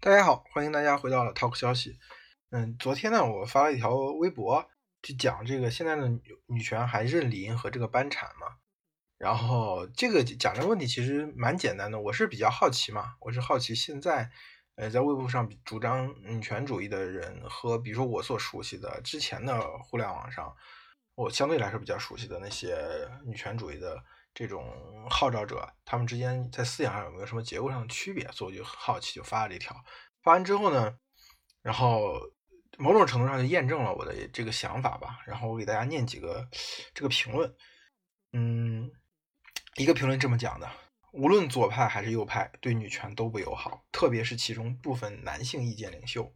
大家好，欢迎大家回到了 Talk 消息。嗯，昨天呢，我发了一条微博，就讲这个现在的女女权还认李银河这个班产吗？然后这个讲这个问题其实蛮简单的，我是比较好奇嘛，我是好奇现在呃在微博上主张女权主义的人和比如说我所熟悉的之前的互联网上，我相对来说比较熟悉的那些女权主义的。这种号召者，他们之间在思想上有没有什么结构上的区别？所以我就很好奇，就发了这条。发完之后呢，然后某种程度上就验证了我的这个想法吧。然后我给大家念几个这个评论。嗯，一个评论这么讲的：无论左派还是右派，对女权都不友好，特别是其中部分男性意见领袖。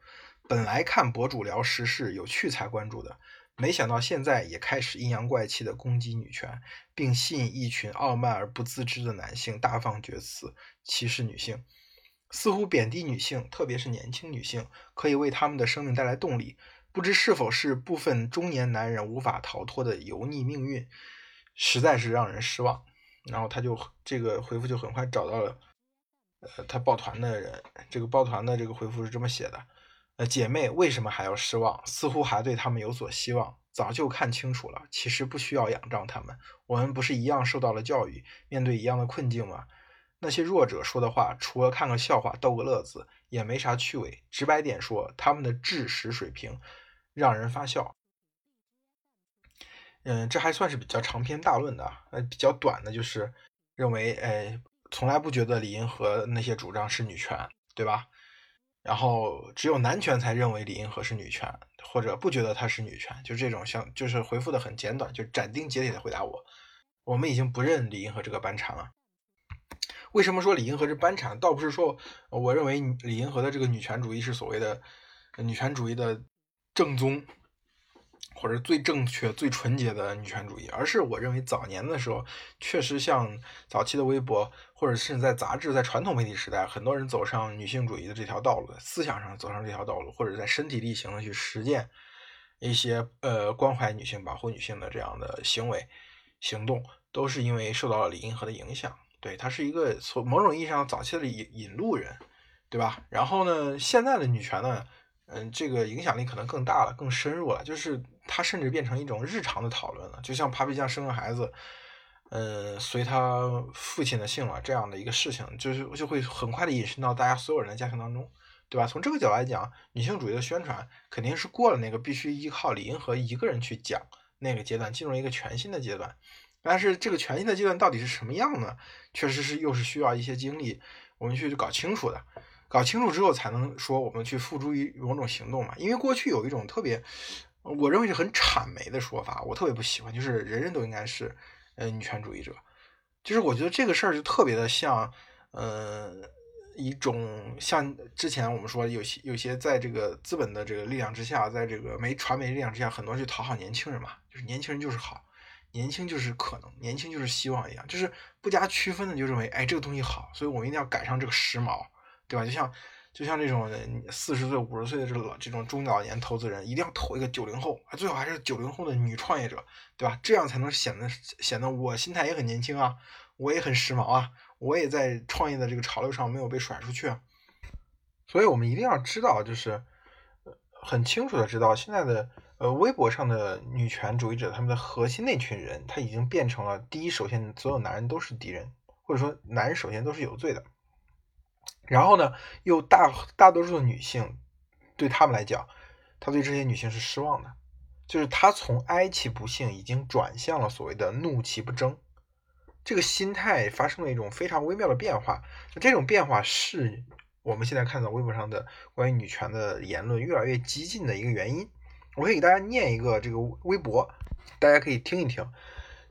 本来看博主聊时事有趣才关注的。没想到现在也开始阴阳怪气的攻击女权，并吸引一群傲慢而不自知的男性大放厥词，歧视女性，似乎贬低女性，特别是年轻女性，可以为他们的生命带来动力。不知是否是部分中年男人无法逃脱的油腻命运，实在是让人失望。然后他就这个回复就很快找到了，呃，他抱团的人，这个抱团的这个回复是这么写的。姐妹为什么还要失望？似乎还对他们有所希望。早就看清楚了，其实不需要仰仗他们。我们不是一样受到了教育，面对一样的困境吗？那些弱者说的话，除了看个笑话、逗个乐子，也没啥趣味。直白点说，他们的智识水平让人发笑。嗯，这还算是比较长篇大论的。呃，比较短的就是认为，哎，从来不觉得李银河那些主张是女权，对吧？然后只有男权才认为李银河是女权，或者不觉得她是女权，就这种像就是回复的很简短，就斩钉截铁的回答我，我们已经不认李银河这个班禅了。为什么说李银河是班禅？倒不是说我认为李银河的这个女权主义是所谓的女权主义的正宗。或者最正确、最纯洁的女权主义，而是我认为早年的时候，确实像早期的微博，或者甚至在杂志、在传统媒体时代，很多人走上女性主义的这条道路，思想上走上这条道路，或者在身体力行的去实践一些呃关怀女性、保护女性的这样的行为行动，都是因为受到了李银河的影响。对他是一个从某种意义上早期的引引路人，对吧？然后呢，现在的女权呢？嗯，这个影响力可能更大了，更深入了，就是它甚至变成一种日常的讨论了，就像 Papi 酱生个孩子，嗯，随他父亲的姓了这样的一个事情，就是就会很快的引申到大家所有人的家庭当中，对吧？从这个角度来讲，女性主义的宣传肯定是过了那个必须依靠李银河一个人去讲那个阶段，进入一个全新的阶段。但是这个全新的阶段到底是什么样呢？确实是又是需要一些精力我们去搞清楚的。搞清楚之后，才能说我们去付诸于某种行动嘛。因为过去有一种特别，我认为是很谄媚的说法，我特别不喜欢，就是人人都应该是呃女权主义者。就是我觉得这个事儿就特别的像，呃，一种像之前我们说有些有些在这个资本的这个力量之下，在这个媒传媒力量之下，很多人去讨好年轻人嘛，就是年轻人就是好，年轻就是可能，年轻就是希望一样，就是不加区分的就认为，哎，这个东西好，所以我们一定要赶上这个时髦。对吧？就像就像这种四十岁、五十岁的这个这种中老年投资人，一定要投一个九零后，最好还是九零后的女创业者，对吧？这样才能显得显得我心态也很年轻啊，我也很时髦啊，我也在创业的这个潮流上没有被甩出去啊。所以我们一定要知道，就是很清楚的知道，现在的呃微博上的女权主义者，他们的核心那群人，他已经变成了第一，首先所有男人都是敌人，或者说男人首先都是有罪的。然后呢，又大大多数的女性，对他们来讲，他对这些女性是失望的，就是他从哀其不幸已经转向了所谓的怒其不争，这个心态发生了一种非常微妙的变化。这种变化是我们现在看到微博上的关于女权的言论越来越激进的一个原因。我可以给大家念一个这个微博，大家可以听一听。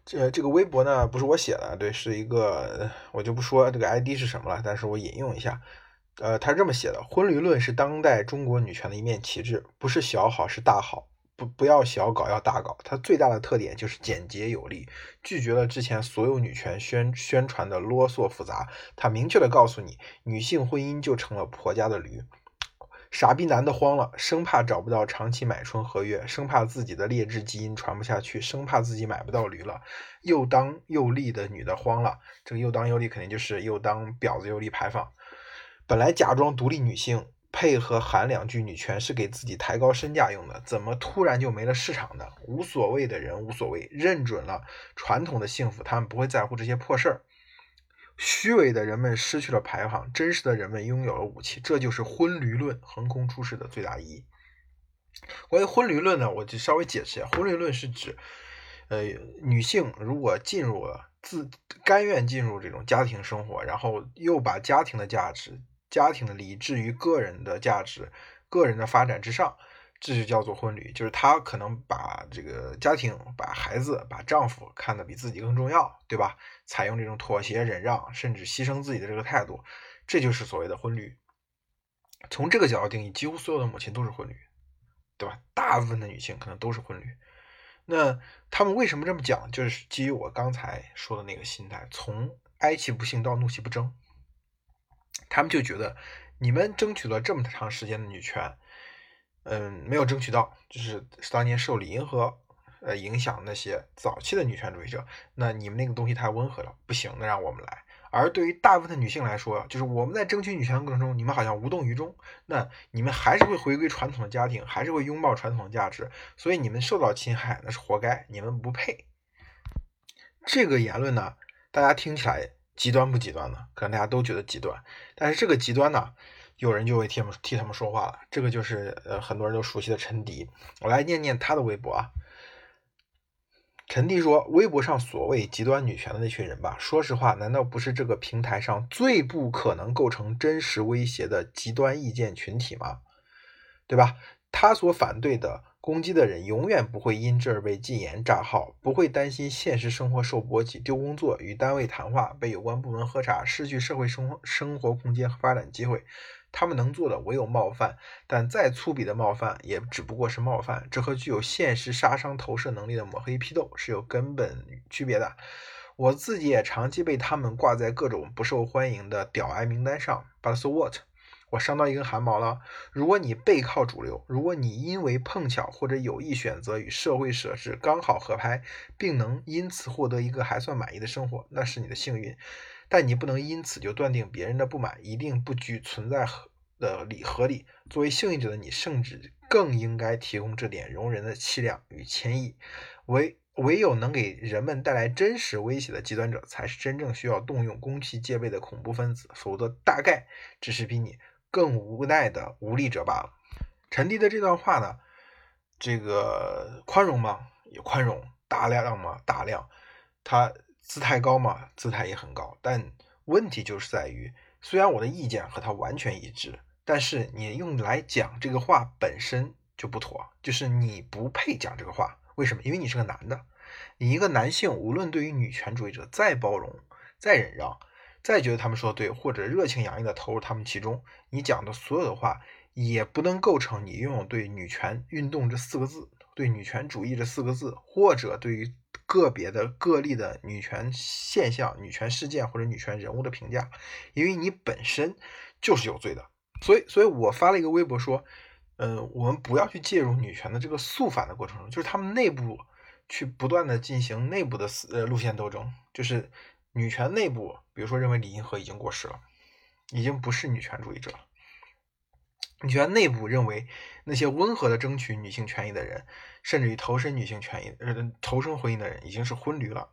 这这个微博呢，不是我写的，对，是一个，我就不说这个 ID 是什么了，但是我引用一下，呃，他是这么写的：婚驴论是当代中国女权的一面旗帜，不是小好是大好，不不要小搞，要大搞。它最大的特点就是简洁有力，拒绝了之前所有女权宣宣传的啰嗦复杂，它明确的告诉你，女性婚姻就成了婆家的驴。傻逼男的慌了，生怕找不到长期买春合约，生怕自己的劣质基因传不下去，生怕自己买不到驴了。又当又立的女的慌了，这个又当又立肯定就是又当婊子又立牌坊。本来假装独立女性，配合喊两句女权是给自己抬高身价用的，怎么突然就没了市场呢？无所谓的人无所谓，认准了传统的幸福，他们不会在乎这些破事儿。虚伪的人们失去了排行，真实的人们拥有了武器，这就是婚驴论横空出世的最大意义。关于婚驴论呢，我就稍微解释一下，婚驴论是指，呃，女性如果进入了自甘愿进入这种家庭生活，然后又把家庭的价值。家庭的利益置于个人的价值、个人的发展之上，这就叫做婚旅。就是她可能把这个家庭、把孩子、把丈夫看得比自己更重要，对吧？采用这种妥协、忍让，甚至牺牲自己的这个态度，这就是所谓的婚旅。从这个角度定义，几乎所有的母亲都是婚旅，对吧？大部分的女性可能都是婚旅。那他们为什么这么讲？就是基于我刚才说的那个心态，从哀其不幸到怒其不争。他们就觉得你们争取了这么长时间的女权，嗯，没有争取到，就是当年受李银河呃影响那些早期的女权主义者，那你们那个东西太温和了，不行，那让我们来。而对于大部分女性来说，就是我们在争取女权的过程中，你们好像无动于衷，那你们还是会回归传统的家庭，还是会拥抱传统的价值，所以你们受到侵害那是活该，你们不配。这个言论呢，大家听起来。极端不极端呢？可能大家都觉得极端，但是这个极端呢，有人就会替他们替他们说话了。这个就是呃很多人都熟悉的陈迪，我来念念他的微博啊。陈迪说：“微博上所谓极端女权的那群人吧，说实话，难道不是这个平台上最不可能构成真实威胁的极端意见群体吗？对吧？他所反对的。”攻击的人永远不会因这而被禁言炸号，不会担心现实生活受波及、丢工作、与单位谈话、被有关部门喝茶、失去社会生活生活空间和发展机会。他们能做的唯有冒犯，但再粗鄙的冒犯也只不过是冒犯，这和具有现实杀伤投射能力的抹黑批斗是有根本区别的。我自己也长期被他们挂在各种不受欢迎的屌癌名单上，But so what？我伤到一根汗毛了。如果你背靠主流，如果你因为碰巧或者有意选择与社会设置刚好合拍，并能因此获得一个还算满意的生活，那是你的幸运。但你不能因此就断定别人的不满一定不具存在的理合理。作为幸运者的你，甚至更应该提供这点容人的气量与谦意。唯唯有能给人们带来真实威胁的极端者，才是真正需要动用攻其戒备的恐怖分子。否则，大概只是比你。更无奈的无力者罢了。陈迪的这段话呢，这个宽容吗？也宽容。大量吗？大量。他姿态高嘛？姿态也很高。但问题就是在于，虽然我的意见和他完全一致，但是你用来讲这个话本身就不妥，就是你不配讲这个话。为什么？因为你是个男的。你一个男性，无论对于女权主义者再包容、再忍让。再觉得他们说的对，或者热情洋溢的投入他们其中，你讲的所有的话也不能构成你拥有对女权运动这四个字、对女权主义这四个字，或者对于个别的个例的女权现象、女权事件或者女权人物的评价，因为你本身就是有罪的。所以，所以我发了一个微博说，嗯，我们不要去介入女权的这个肃反的过程中，就是他们内部去不断的进行内部的呃路线斗争，就是女权内部。比如说，认为李银河已经过时了，已经不是女权主义者了。女权内部认为，那些温和的争取女性权益的人，甚至于投身女性权益、呃投身婚姻的人，已经是婚驴了。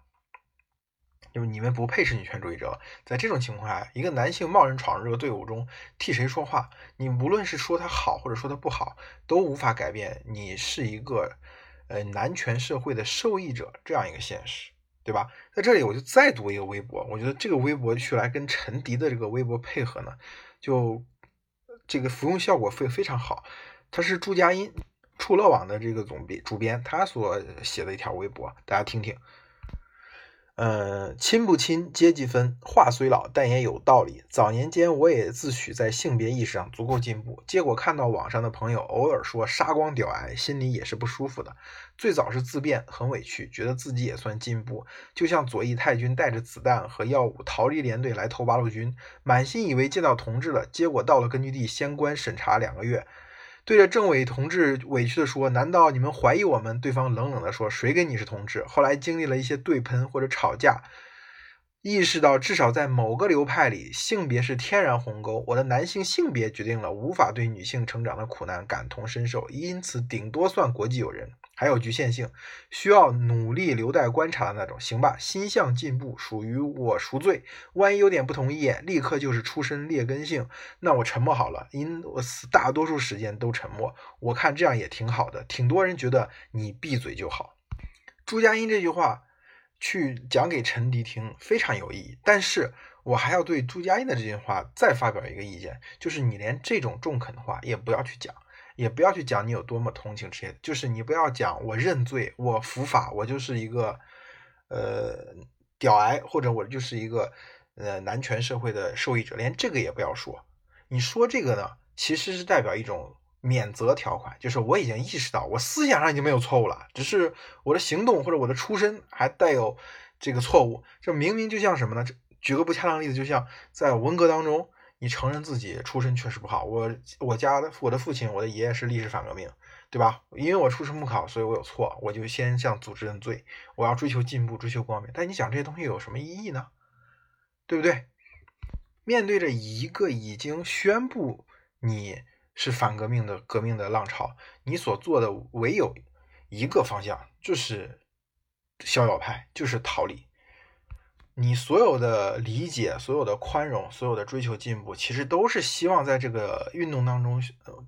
就是你们不配是女权主义者。在这种情况下，一个男性贸然闯入这个队伍中，替谁说话？你无论是说他好，或者说他不好，都无法改变你是一个呃男权社会的受益者这样一个现实。对吧？在这里我就再读一个微博，我觉得这个微博去来跟陈迪的这个微博配合呢，就这个服用效果非非常好。他是祝佳音，触乐网的这个总编主编，他所写的一条微博，大家听听。呃，亲不亲，阶级分。话虽老，但也有道理。早年间，我也自诩在性别意识上足够进步，结果看到网上的朋友偶尔说杀光屌癌，心里也是不舒服的。最早是自辩，很委屈，觉得自己也算进步，就像左翼太君带着子弹和药物逃离连队来投八路军，满心以为见到同志了，结果到了根据地，先关审查两个月。对着政委同志委屈地说：“难道你们怀疑我们？”对方冷冷地说：“谁跟你是同志？”后来经历了一些对喷或者吵架，意识到至少在某个流派里，性别是天然鸿沟，我的男性性别决定了无法对女性成长的苦难感同身受，因此顶多算国际友人。还有局限性，需要努力留待观察的那种。行吧，心向进步，属于我赎罪。万一有点不同意，立刻就是出身劣根性，那我沉默好了。因我大多数时间都沉默，我看这样也挺好的。挺多人觉得你闭嘴就好。朱家英这句话去讲给陈迪听，非常有意义。但是我还要对朱家英的这句话再发表一个意见，就是你连这种中肯的话也不要去讲。也不要去讲你有多么同情这些，就是你不要讲我认罪，我伏法，我就是一个呃屌癌，或者我就是一个呃男权社会的受益者，连这个也不要说。你说这个呢，其实是代表一种免责条款，就是我已经意识到我思想上已经没有错误了，只是我的行动或者我的出身还带有这个错误。这明明就像什么呢？举个不恰当的例子，就像在文革当中。你承认自己出身确实不好，我我家的我的父亲，我的爷爷是历史反革命，对吧？因为我出身不好，所以我有错，我就先向组织认罪，我要追求进步，追求光明。但你讲这些东西有什么意义呢？对不对？面对着一个已经宣布你是反革命的革命的浪潮，你所做的唯有一个方向，就是逍遥派，就是逃离。你所有的理解、所有的宽容、所有的追求进步，其实都是希望在这个运动当中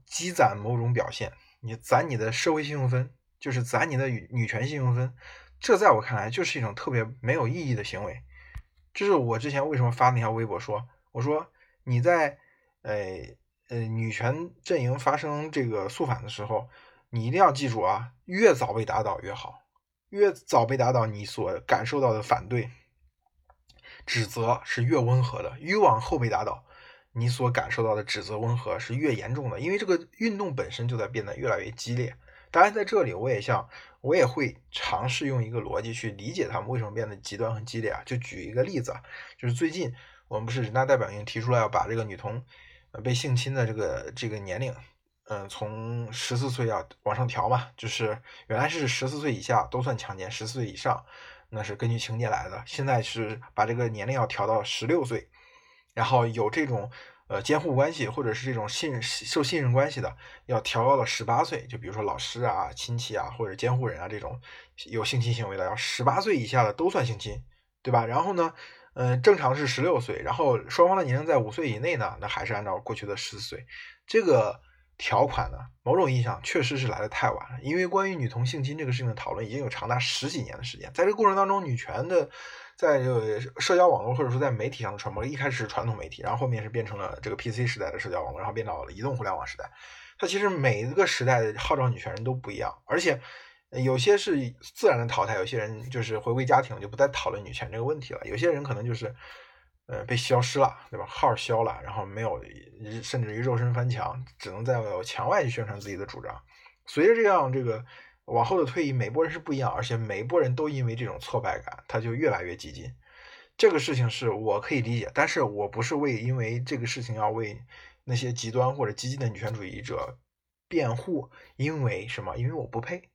积攒某种表现。你攒你的社会信用分，就是攒你的女权信用分。这在我看来就是一种特别没有意义的行为。这是我之前为什么发那条微博说，我说你在呃呃女权阵营发生这个肃反的时候，你一定要记住啊，越早被打倒越好，越早被打倒，你所感受到的反对。指责是越温和的，越往后被打倒，你所感受到的指责温和是越严重的，因为这个运动本身就在变得越来越激烈。当然，在这里我也像我也会尝试用一个逻辑去理解他们为什么变得极端和激烈啊。就举一个例子啊，就是最近我们不是人大代表已经提出来要把这个女童被性侵的这个这个年龄，嗯，从十四岁要往上调嘛，就是原来是十四岁以下都算强奸，十四岁以上。那是根据情节来的，现在是把这个年龄要调到十六岁，然后有这种呃监护关系或者是这种信受信任关系的，要调到了十八岁。就比如说老师啊、亲戚啊或者监护人啊这种有性侵行为的，要十八岁以下的都算性侵，对吧？然后呢，嗯，正常是十六岁，然后双方的年龄在五岁以内呢，那还是按照过去的十四岁。这个。条款呢，某种意义上确实是来的太晚了，因为关于女童性侵这个事情的讨论已经有长达十几年的时间，在这个过程当中，女权的在这个社交网络或者说在媒体上的传播，一开始是传统媒体，然后后面是变成了这个 PC 时代的社交网络，然后变到了移动互联网时代。它其实每一个时代的号召女权人都不一样，而且有些是自然的淘汰，有些人就是回归家庭就不再讨论女权这个问题了，有些人可能就是。呃，被消失了，对吧？号消了，然后没有，甚至于肉身翻墙，只能在墙外去宣传自己的主张。随着这样这个往后的退役，每波人是不一样，而且每一波人都因为这种挫败感，他就越来越激进。这个事情是我可以理解，但是我不是为因为这个事情要为那些极端或者激进的女权主义者辩护，因为什么？因为我不配。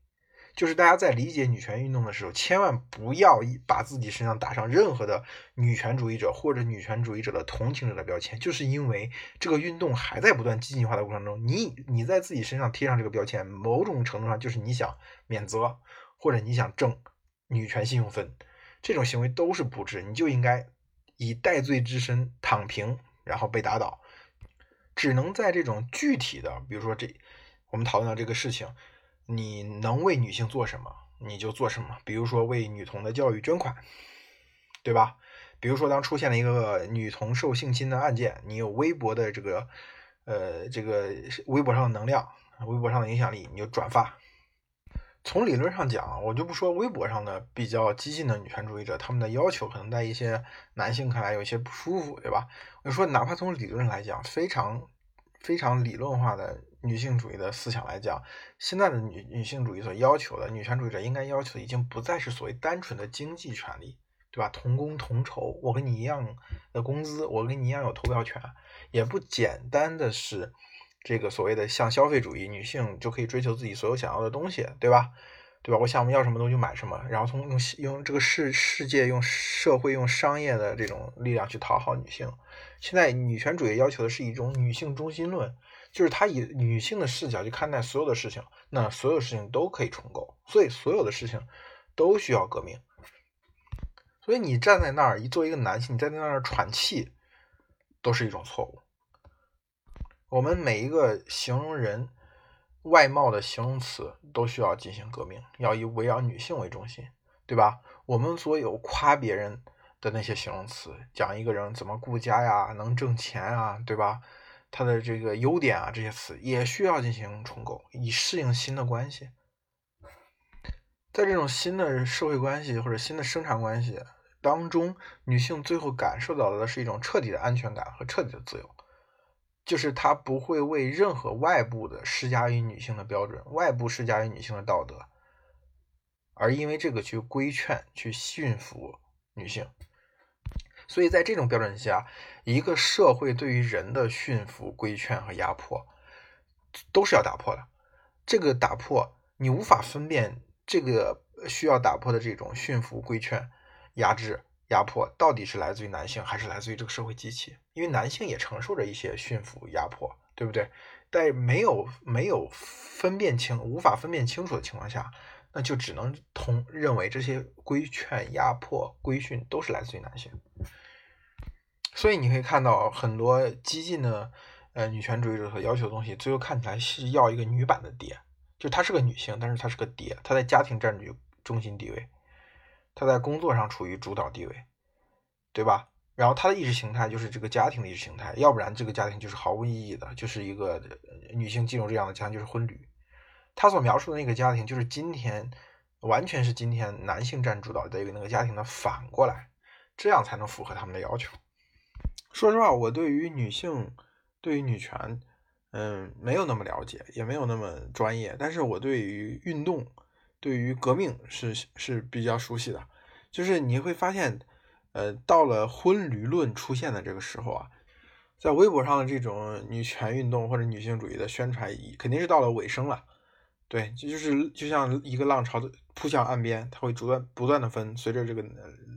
就是大家在理解女权运动的时候，千万不要把自己身上打上任何的女权主义者或者女权主义者的同情者的标签，就是因为这个运动还在不断激进化的过程中，你你在自己身上贴上这个标签，某种程度上就是你想免责或者你想挣女权信用分，这种行为都是不智，你就应该以戴罪之身躺平，然后被打倒，只能在这种具体的，比如说这我们讨论到这个事情。你能为女性做什么，你就做什么。比如说为女童的教育捐款，对吧？比如说当出现了一个女童受性侵的案件，你有微博的这个，呃，这个微博上的能量，微博上的影响力，你就转发。从理论上讲，我就不说微博上的比较激进的女权主义者，他们的要求可能在一些男性看来有些不舒服，对吧？我说，哪怕从理论上来讲，非常非常理论化的。女性主义的思想来讲，现在的女女性主义所要求的女权主义者应该要求的，已经不再是所谓单纯的经济权利，对吧？同工同酬，我跟你一样的工资，我跟你一样有投票权，也不简单的是这个所谓的像消费主义，女性就可以追求自己所有想要的东西，对吧？对吧？我想要什么东西就买什么，然后从用用这个世世界用社会用商业的这种力量去讨好女性。现在女权主义要求的是一种女性中心论，就是他以女性的视角去看待所有的事情，那所有事情都可以重构，所以所有的事情都需要革命。所以你站在那儿，一作为一个男性，你站在那儿喘气，都是一种错误。我们每一个形容人。外貌的形容词都需要进行革命，要以围绕女性为中心，对吧？我们所有夸别人的那些形容词，讲一个人怎么顾家呀，能挣钱啊，对吧？他的这个优点啊，这些词也需要进行重构，以适应新的关系。在这种新的社会关系或者新的生产关系当中，女性最后感受到的是一种彻底的安全感和彻底的自由。就是她不会为任何外部的施加于女性的标准、外部施加于女性的道德，而因为这个去规劝、去驯服女性。所以在这种标准下，一个社会对于人的驯服、规劝和压迫，都是要打破的。这个打破，你无法分辨这个需要打破的这种驯服、规劝、压制。压迫到底是来自于男性还是来自于这个社会机器？因为男性也承受着一些驯服、压迫，对不对？在没有没有分辨清、无法分辨清楚的情况下，那就只能同认为这些规劝、压迫、规训都是来自于男性。所以你可以看到很多激进的呃女权主义者所要求的东西，最后看起来是要一个女版的爹，就她是个女性，但是她是个爹，她在家庭占据中心地位。他在工作上处于主导地位，对吧？然后他的意识形态就是这个家庭的意识形态，要不然这个家庭就是毫无意义的，就是一个女性进入这样的家庭就是婚旅。他所描述的那个家庭，就是今天完全是今天男性占主导的一个那个家庭的反过来，这样才能符合他们的要求。说实话，我对于女性，对于女权，嗯，没有那么了解，也没有那么专业，但是我对于运动。对于革命是是比较熟悉的，就是你会发现，呃，到了婚驴论出现的这个时候啊，在微博上的这种女权运动或者女性主义的宣传，肯定是到了尾声了。对，这就是就像一个浪潮的扑向岸边，它会不断不断的分，随着这个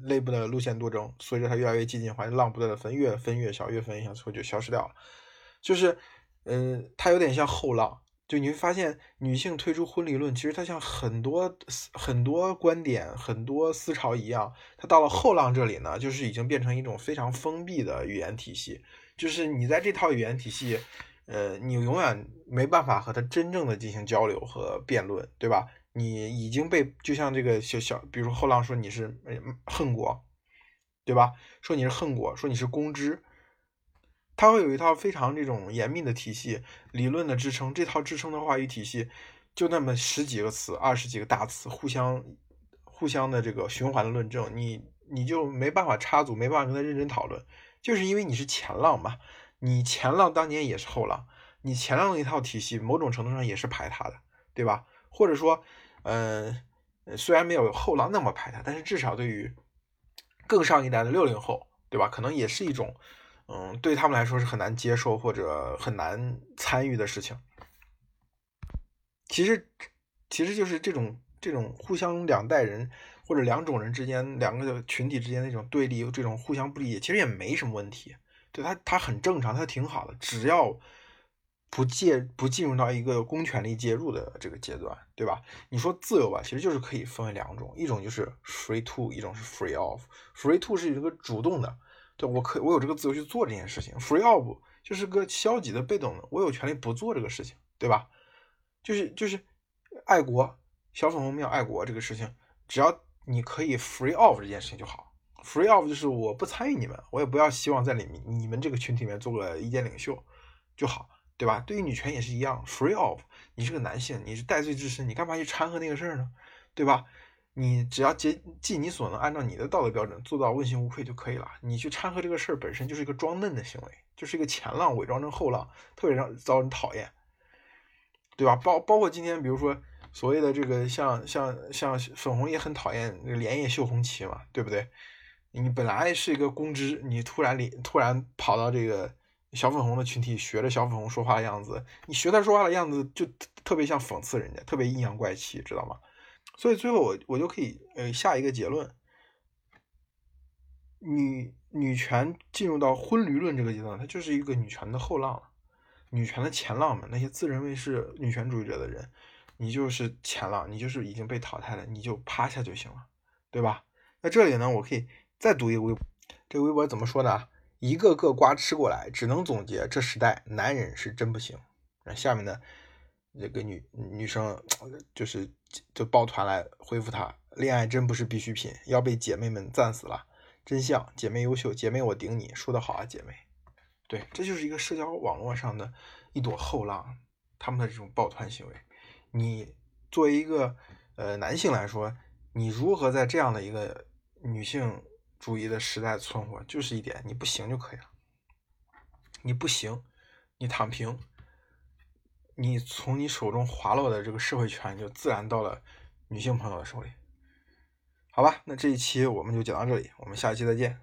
内部的路线斗争，随着它越来越激进，环浪不断的分，越分越小，越分越小，最后就消失掉了。就是，嗯，它有点像后浪。就你会发现，女性推出婚礼论，其实它像很多很多观点、很多思潮一样，它到了后浪这里呢，就是已经变成一种非常封闭的语言体系。就是你在这套语言体系，呃，你永远没办法和他真正的进行交流和辩论，对吧？你已经被就像这个小小，比如后浪说你是恨国，对吧？说你是恨国，说你是公知。它会有一套非常这种严密的体系、理论的支撑。这套支撑的话语体系，就那么十几个词、二十几个大词，互相、互相的这个循环的论证，你你就没办法插足，没办法跟他认真讨论，就是因为你是前浪嘛。你前浪当年也是后浪，你前浪的一套体系，某种程度上也是排他的，对吧？或者说，嗯，虽然没有后浪那么排他，但是至少对于更上一代的六零后，对吧？可能也是一种。嗯，对他们来说是很难接受或者很难参与的事情。其实，其实就是这种这种互相两代人或者两种人之间两个群体之间那种对立，这种互相不理解，其实也没什么问题。对他，他很正常，他挺好的，只要不介不进入到一个公权力介入的这个阶段，对吧？你说自由吧，其实就是可以分为两种，一种就是 free to，一种是 free of。free to 是一个主动的。对，我可我有这个自由去做这件事情，free of 就是个消极的、被动的，我有权利不做这个事情，对吧？就是就是爱国，小粉红们要爱国这个事情，只要你可以 free of 这件事情就好，free of 就是我不参与你们，我也不要希望在里面你们这个群体里面做个意见领袖就好，对吧？对于女权也是一样，free of 你是个男性，你是戴罪之身，你干嘛去掺和那个事儿呢？对吧？你只要竭尽你所能，按照你的道德标准做到问心无愧就可以了。你去掺和这个事儿本身就是一个装嫩的行为，就是一个前浪伪装成后浪，特别让遭人讨厌，对吧？包包括今天，比如说所谓的这个像像像粉红也很讨厌连夜秀红旗嘛，对不对？你本来是一个公知，你突然里突然跑到这个小粉红的群体，学着小粉红说话的样子，你学他说话的样子就特别像讽刺人家，特别阴阳怪气，知道吗？所以最后我我就可以呃下一个结论：女女权进入到婚驴论这个阶段，它就是一个女权的后浪了。女权的前浪们，那些自认为是女权主义者的人，你就是前浪，你就是已经被淘汰了，你就趴下就行了，对吧？那这里呢，我可以再读一个微博，这个微博怎么说呢？一个个瓜吃过来，只能总结这时代男人是真不行。那下面呢，这个女女生就是就抱团来回复他：恋爱真不是必需品，要被姐妹们赞死了。真相，姐妹优秀，姐妹我顶你，说的好啊，姐妹。对，这就是一个社交网络上的一朵后浪，他们的这种抱团行为。你作为一个呃男性来说，你如何在这样的一个女性主义的时代存活？就是一点，你不行就可以了。你不行，你躺平，你从你手中滑落的这个社会权就自然到了女性朋友的手里。好吧，那这一期我们就讲到这里，我们下期再见。